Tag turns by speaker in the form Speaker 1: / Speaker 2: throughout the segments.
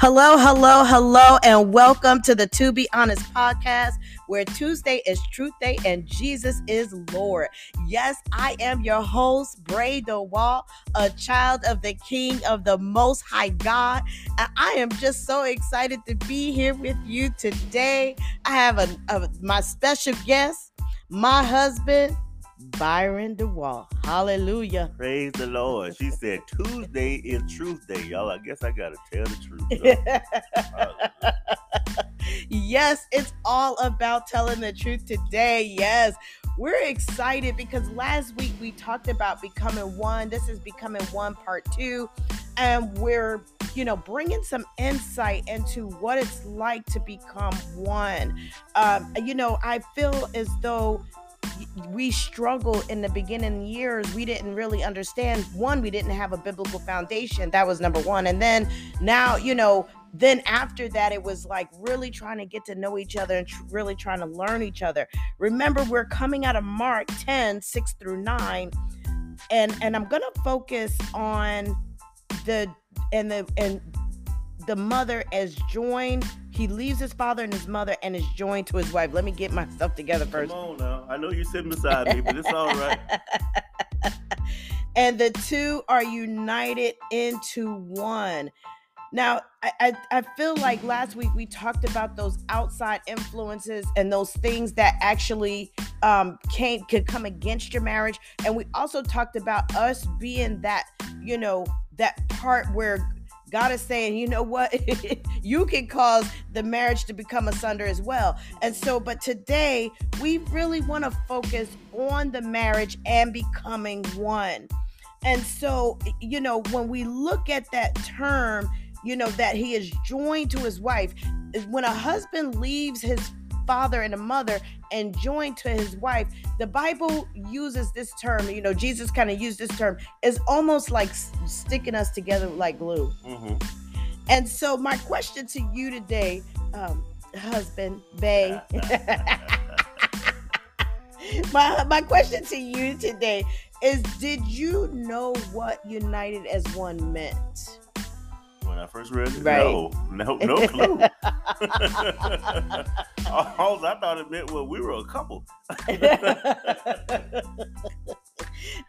Speaker 1: Hello, hello, hello, and welcome to the To Be Honest podcast, where Tuesday is Truth Day and Jesus is Lord. Yes, I am your host, Bray DeWalt, a child of the King of the Most High God. And I am just so excited to be here with you today. I have a, a my special guest, my husband, Byron DeWalt. Hallelujah.
Speaker 2: Praise the Lord. She said Tuesday is Truth Day, y'all. I guess I gotta tell the truth.
Speaker 1: yes, it's all about telling the truth today. Yes. We're excited because last week we talked about becoming one. This is becoming one part 2 and we're you know bringing some insight into what it's like to become one um, you know i feel as though we struggled in the beginning years we didn't really understand one we didn't have a biblical foundation that was number one and then now you know then after that it was like really trying to get to know each other and tr- really trying to learn each other. Remember we're coming out of mark 10 6 through 9 and and i'm gonna focus on the and the and the mother as joined he leaves his father and his mother and is joined to his wife. Let me get myself together first.
Speaker 2: Come on now. I know you're sitting beside me, but it's all right.
Speaker 1: and the two are united into one. Now, I, I, I, feel like last week we talked about those outside influences and those things that actually um, came could come against your marriage. And we also talked about us being that, you know, that part where God is saying, you know what? you can cause the marriage to become asunder as well. And so, but today we really want to focus on the marriage and becoming one. And so, you know, when we look at that term, you know, that he is joined to his wife, when a husband leaves his father and a mother and joined to his wife. The Bible uses this term, you know, Jesus kind of used this term, is almost like sticking us together like glue. Mm-hmm. And so, my question to you today, um, husband, Bay, my, my question to you today is Did you know what united as one meant?
Speaker 2: When I first read it? Right. No, no, no clue. All I thought it meant was we were a couple.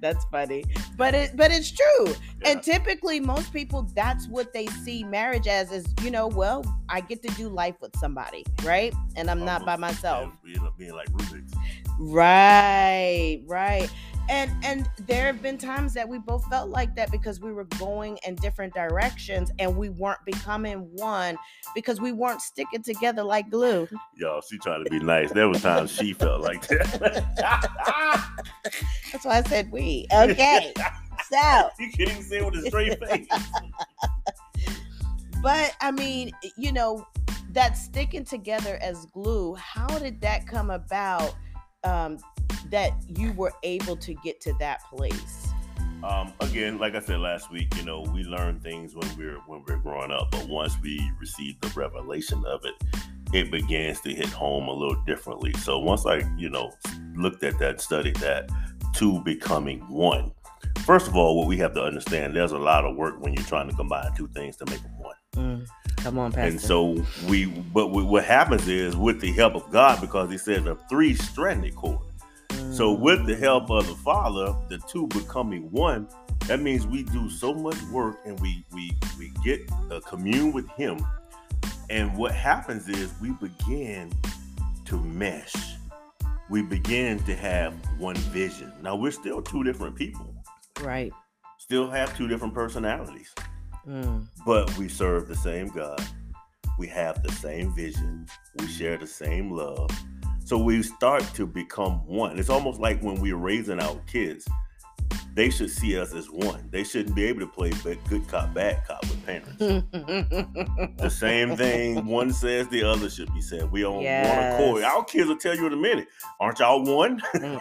Speaker 1: that's funny, but it but it's true. Yeah. And typically, most people that's what they see marriage as is you know, well, I get to do life with somebody, right? And I'm Almost not by myself.
Speaker 2: Being, being like Rubik's.
Speaker 1: Right, right and and there have been times that we both felt like that because we were going in different directions and we weren't becoming one because we weren't sticking together like glue.
Speaker 2: Y'all she trying to be nice. There was times she felt like that.
Speaker 1: That's why i said we. Okay. So
Speaker 2: you can't even say it with a straight face.
Speaker 1: But i mean you know that sticking together as glue how did that come about um, that you were able to get to that place?
Speaker 2: Um, again, like I said last week, you know, we learn things when we're when we're growing up, but once we receive the revelation of it, it begins to hit home a little differently. So once I, you know, looked at that, studied that, two becoming one. First of all, what we have to understand, there's a lot of work when you're trying to combine two things to make them one.
Speaker 1: Mm, come on, Pastor.
Speaker 2: And so we, but we, what happens is with the help of God, because He says a three-stranded cord. So with the help of the Father, the two becoming one, that means we do so much work and we we we get a commune with Him. And what happens is we begin to mesh. We begin to have one vision. Now we're still two different people.
Speaker 1: Right.
Speaker 2: Still have two different personalities. Mm. But we serve the same God. We have the same vision. We share the same love so we start to become one. It's almost like when we're raising our kids, they should see us as one. They shouldn't be able to play good cop, bad cop with parents. the same thing one says, the other should be said. We on yes. one accord. Our kids will tell you in a minute, aren't y'all one?
Speaker 1: Mm.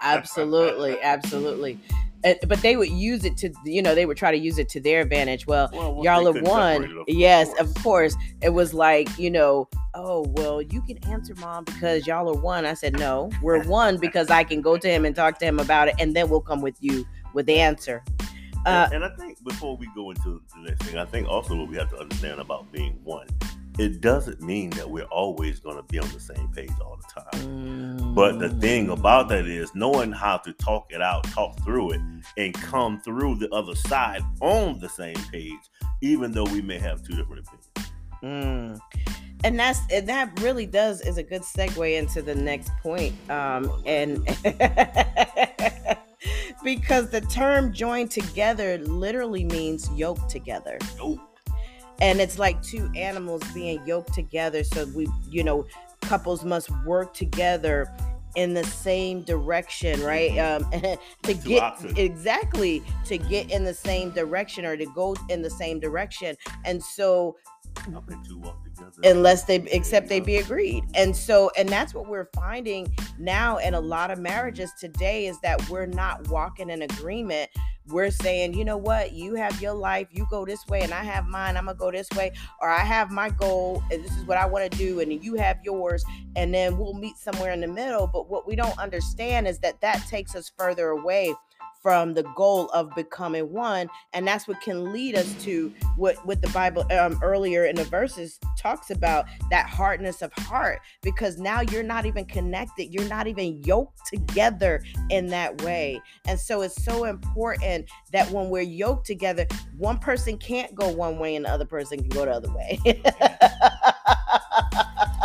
Speaker 1: absolutely, absolutely, absolutely but they would use it to you know they would try to use it to their advantage. Well, well y'all have won. yes of course. of course. it was like you know oh well you can answer mom because y'all are one. I said no we're one because i can go to him and talk to him about it and then we'll come with you with the answer.
Speaker 2: Uh, and, and I think before we go into the next thing, I think also what we have to understand about being one it doesn't mean that we're always going to be on the same page all the time. Mm. But the thing about that is knowing how to talk it out, talk through it, and come through the other side on the same page, even though we may have two different opinions.
Speaker 1: Mm. And that's and that really does is a good segue into the next point. Um, and because the term joined together literally means yoked together. Yoked and it's like two animals being yoked together so we you know couples must work together in the same direction right? Um to get exactly to get in the same direction or to go in the same direction. And so unless they except they be agreed. And so and that's what we're finding now in a lot of marriages today is that we're not walking in agreement we're saying you know what? You have your life. You go this way and i have mine. I'm gonna go this way or i have my goal and this is what i want to do and you have yours and then we'll meet somewhere in the middle. But what we don't understand is that that takes us further away from the goal of becoming one and that's what can lead us to what what the bible um, earlier in the verses talks about that hardness of heart because now you're not even connected you're not even yoked together in that way. And so it's so important that when we're yoked together one person can't go one way and the other person can go the other way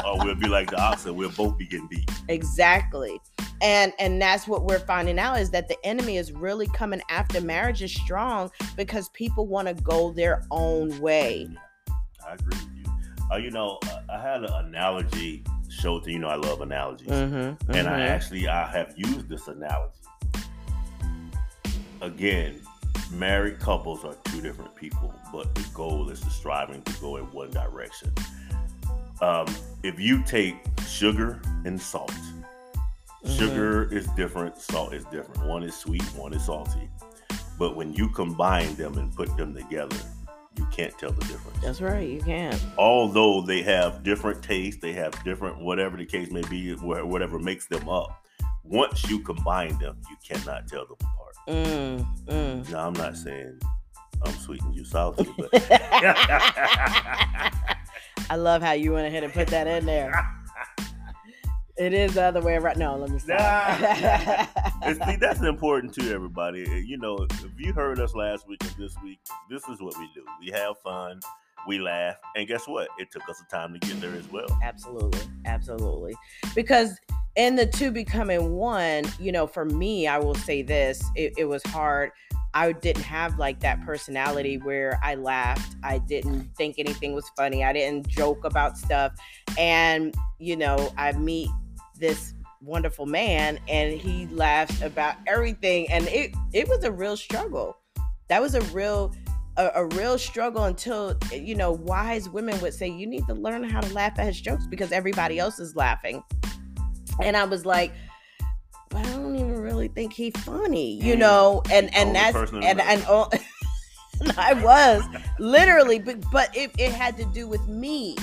Speaker 2: or we'll be like the oxen we'll both be getting beat.
Speaker 1: Exactly. And and that's what we're finding out is that the enemy is really coming after marriage is strong because people want to go their own way.
Speaker 2: I agree. With you. Uh, you know uh, i had an analogy show to you know i love analogies. Mm-hmm, and mm-hmm. i actually i have used this analogy. Again married couples are two different people but the goal is to striving to go in one direction um, if you take sugar and salt Mm-hmm. Sugar is different, salt is different. One is sweet, one is salty. But when you combine them and put them together, you can't tell the difference.
Speaker 1: That's right, you can't.
Speaker 2: Although they have different tastes, they have different whatever the case may be, whatever makes them up. Once you combine them, you cannot tell them apart. Mm, mm. Now I'm not saying I'm sweet and you salty, but
Speaker 1: I love how you went ahead and put that in there. It is the other way around. No, let me stop.
Speaker 2: Nah. see, that's important to everybody. You know, if you heard us last week and this week, this is what we do. We have fun, we laugh, and guess what? It took us a time to get there as well.
Speaker 1: Absolutely, absolutely. Because in the two becoming one, you know, for me, I will say this: it, it was hard. I didn't have like that personality where I laughed. I didn't think anything was funny. I didn't joke about stuff. And, you know, I meet this wonderful man and he laughs about everything and it it was a real struggle that was a real a, a, real struggle until you know wise women would say you need to learn how to laugh at his jokes because everybody else is laughing and i was like even really think he's funny you know? And and that's and and, and i was literally but but it, it had to do with me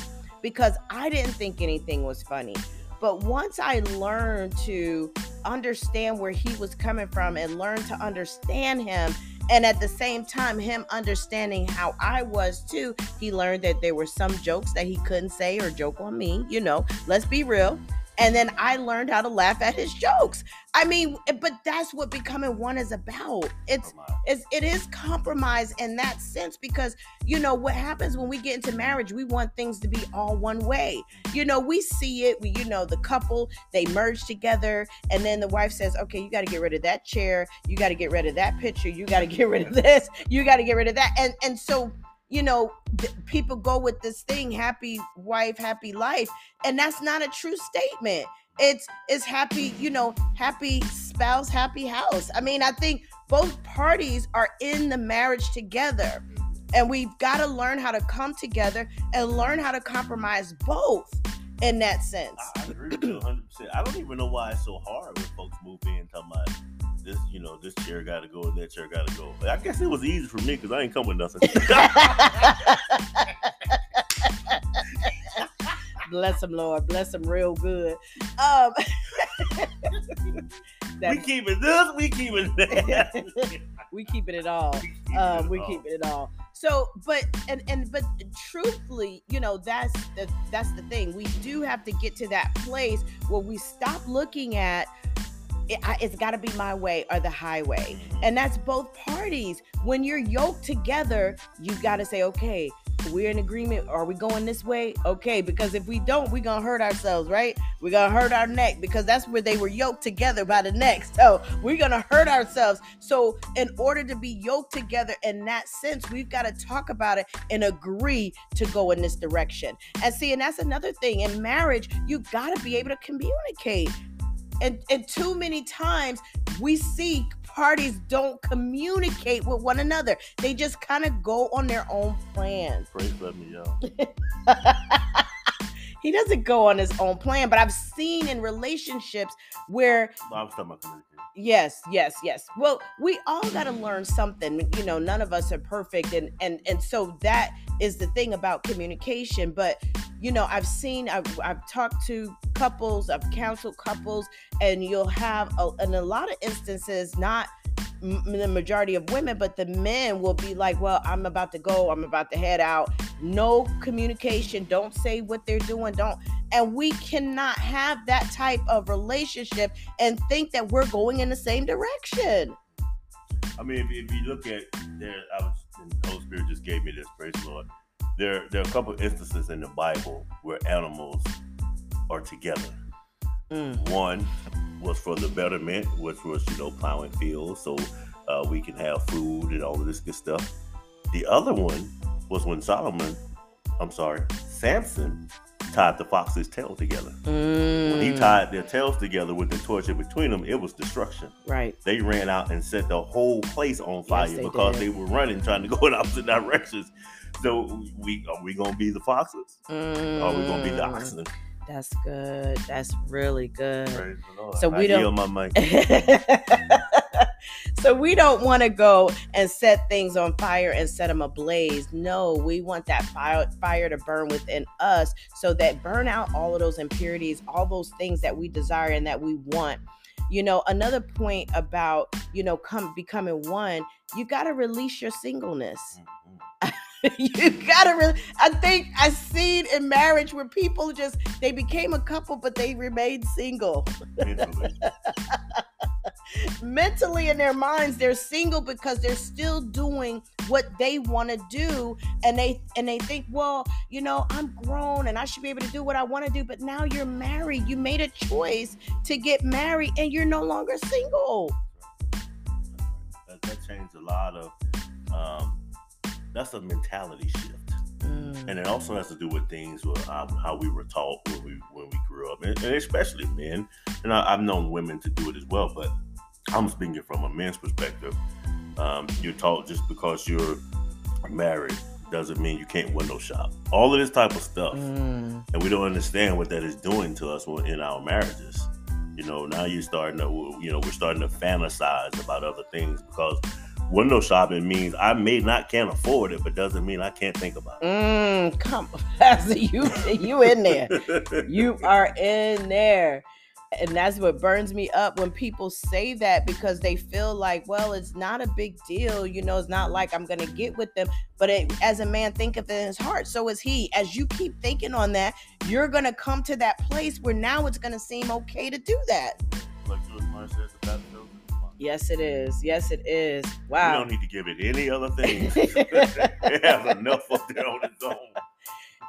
Speaker 1: because i didn't think anything was funny. But once I learned to understand where he was coming from and learn to understand him, and at the same time, him understanding how I was too, he learned that there were some jokes that he couldn't say or joke on me. You know, let's be real and then I learned how to laugh at his jokes. I mean, but that's what becoming one is about. It's it's it is compromise in that sense because you know what happens when we get into marriage, we want things to be all one way. You know, we see it, we you know, the couple, they merge together and then the wife says, "Okay, you got to get rid of that chair, you got to get rid of that picture, you got to get rid of this, you got to get rid of that." And and so you know, th- people go with this thing, happy wife, happy life, and that's not a true statement. It's it's happy, you know, happy spouse, happy house. I mean, I think both parties are in the marriage together. And we've got to learn how to come together and learn how to compromise both in that sense.
Speaker 2: I agree with you 100%. I don't even know why it's so hard when folks move in talking about this, you know, this chair got to go and that chair got to go. I guess it was easy for me because I ain't come with nothing.
Speaker 1: Bless him, Lord. Bless him real good. Um,
Speaker 2: we keep it this, we keep it that.
Speaker 1: we keep it at all. Um, we keep it all. So, but and and but truthfully, you know, that's the that's the thing. We do have to get to that place where we stop looking at it, has got to be my way or the highway. And that's both parties. When you're yoked together, you got to say, okay, we're in agreement. Are we going this way? Okay, because if we don't, we're gonna hurt ourselves, right? We're gonna hurt our neck because that's where they were yoked together by the neck. So we're gonna hurt ourselves. So, in order to be yoked together in that sense, we've got to talk about it and agree to go in this direction. And see, and that's another thing in marriage, you got to be able to communicate. And, and too many times we see parties don't communicate with one another. They just kind of go on their own plans.
Speaker 2: Praise let me y'all.
Speaker 1: he doesn't go on his own plan, but I've seen in relationships where
Speaker 2: I was talking about communication.
Speaker 1: Yes, yes, yes. Well, we all got to learn something. You know, none of us are perfect, and and and so that is the thing about communication. But you know, I've seen, I've, I've talked to couples, I've counseled couples, and you'll have, a, in a lot of instances, not the majority of women, but the men will be like, Well, I'm about to go, I'm about to head out. No communication, don't say what they're doing, don't. And we cannot have that type of relationship and think that we're going in the same direction.
Speaker 2: I mean, if, if you look at there, I was, the Holy Spirit just gave me this, praise Lord there there are a couple instances in the Bible where animals are together. Mm. One was for the betterment, which was you know plowing fields so uh, we can have food and all of this good stuff. The other one was when Solomon, I'm sorry, Samson tied the fox's tail together. Mm. When he mm. tied their tails together with the torch in between them, it was destruction.
Speaker 1: Right.
Speaker 2: They ran out and set the whole place on fire yes, because did. they were running, trying to go in opposite directions. So we are we gonna be the foxes? Mm. Or are we gonna be the mm. oxen?
Speaker 1: That's good. That's really good. So we I don't. So we don't want to go and set things on fire and set them ablaze. No, we want that fire, fire to burn within us, so that burn out all of those impurities, all those things that we desire and that we want. You know, another point about you know come becoming one, you got to release your singleness. Mm-hmm. you gotta really i think i seen in marriage where people just they became a couple but they remained single. Mentally. mentally in their minds they're single because they're still doing what they want to do. And they and they think well you know i'm grown and i should be able to do what i want to do but now you're married. You made a choice to get married and you're no longer single.
Speaker 2: That, that changed a lot of um that's a mentality shift. Mm. And it also has to do with things with um, how we were taught when we when we grew up, and, and especially men. And I, have known women to do it as well, but I'm speaking from a man's perspective. Um, you're taught just because you're married doesn't mean you can't window shop. All of this type of stuff, mm. and we don't understand what that is doing to us in our marriages. You know, now you're starting to, you know, we're starting to fantasize about other things because window shopping means I may not can't afford it, but doesn't mean I can't think about it.
Speaker 1: Mm, come, Pastor, you you in there? you are in there, and that's what burns me up when people say that because they feel like, well, it's not a big deal. You know, it's not like I'm gonna get with them. But it, as a man thinketh in his heart, so is he. As you keep thinking on that, you're gonna come to that place where now it's gonna seem okay to do that.
Speaker 2: Like
Speaker 1: Yes, it is. Yes, it is. Wow.
Speaker 2: We don't need to give it any other thing. it has enough up there on its own.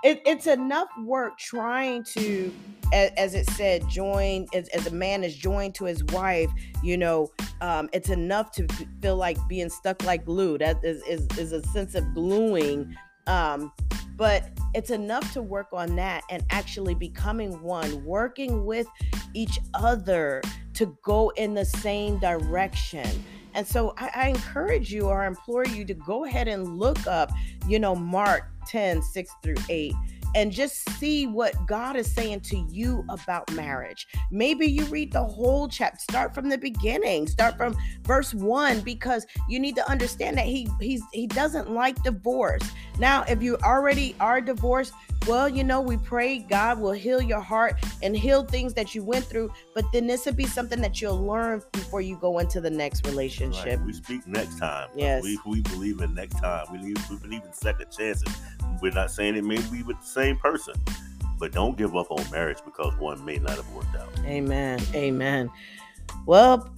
Speaker 1: It, it's enough work trying to, as, as it said, join as, as, a man is joined to his wife. You know, um, it's enough to feel like being stuck like glue. That is is, is a sense of gluing. Um, but it's enough to work on that and actually becoming one, working with each other to go in the same direction. And so I, I, encourage you or implore you to go ahead and look up, you know, Mark 10, 6 through 8 and just see what God is saying to you about marriage. Maybe you read the whole chapter, start from the beginning, start from verse 1 because you need to understand that he he's he doesn't like divorce. Now, if you already are divorced, well, you know, we pray God will heal your heart and heal things that you went through, but then this would be something that you'll learn before you go into the next relationship.
Speaker 2: Right. We speak next time.
Speaker 1: Yes.
Speaker 2: We, we believe in next time. We believe, we believe in second chances. We're not saying it may be with the same person, but don't give up on marriage because one may not have worked out.
Speaker 1: Amen. Amen. Well,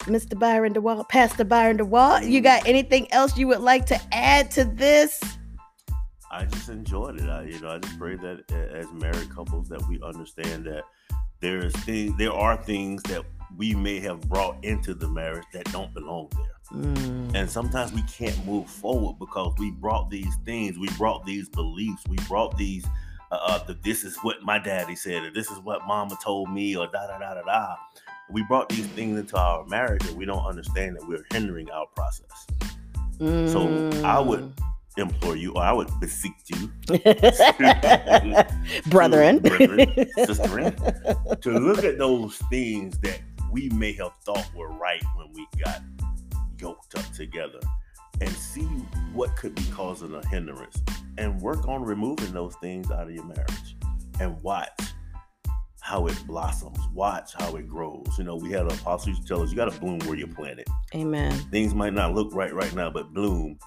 Speaker 1: Mr. Byron DeWalt, Pastor Byron DeWalt, you got anything else you would like to add to this?
Speaker 2: I just enjoyed it. I, you know, I just pray that as married couples that we understand that there is things, there are things that we may have brought into the marriage that don't belong there. Mm. And sometimes we can't move forward because we brought these things, we brought these beliefs, we brought these uh, uh the, this is what my daddy said, or this is what mama told me, or da da da da da. We brought these things into our marriage, and we don't understand that we're hindering our process. Mm. So I would mm implore you, or I would beseech you,
Speaker 1: brethren,
Speaker 2: brethren, to look at those things that we may have thought we were right when we got yoked up together and see what could be causing a hindrance and work on removing those things out of your marriage and watch how it blossoms. Watch how it grows. You know, we had an apostle used to tell us you got to bloom where you're planted.
Speaker 1: Amen.
Speaker 2: Things might not look right right now, but bloom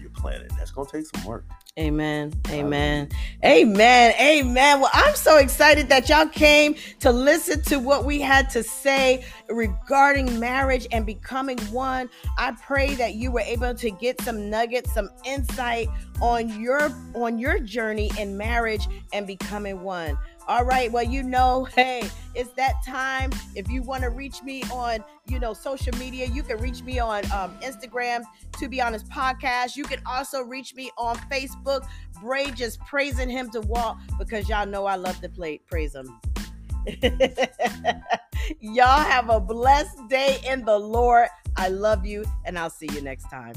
Speaker 2: you're planted. That's gonna take some work.
Speaker 1: Amen. Amen. Amen. Amen. Well, I'm so excited that y'all came to listen to what we had to say regarding marriage and becoming one. I pray that you were able to get some nuggets, some insight on your on your journey in marriage and becoming one. All right. Well, you know, hey, it's that time. If you want to reach me on, you know, social media, you can reach me on um, Instagram, To Be Honest Podcast. You can also reach me on Facebook. Bray just praising him to walk because y'all know I love to play praise him. y'all have a blessed day in the Lord. I love you, and I'll see you next time.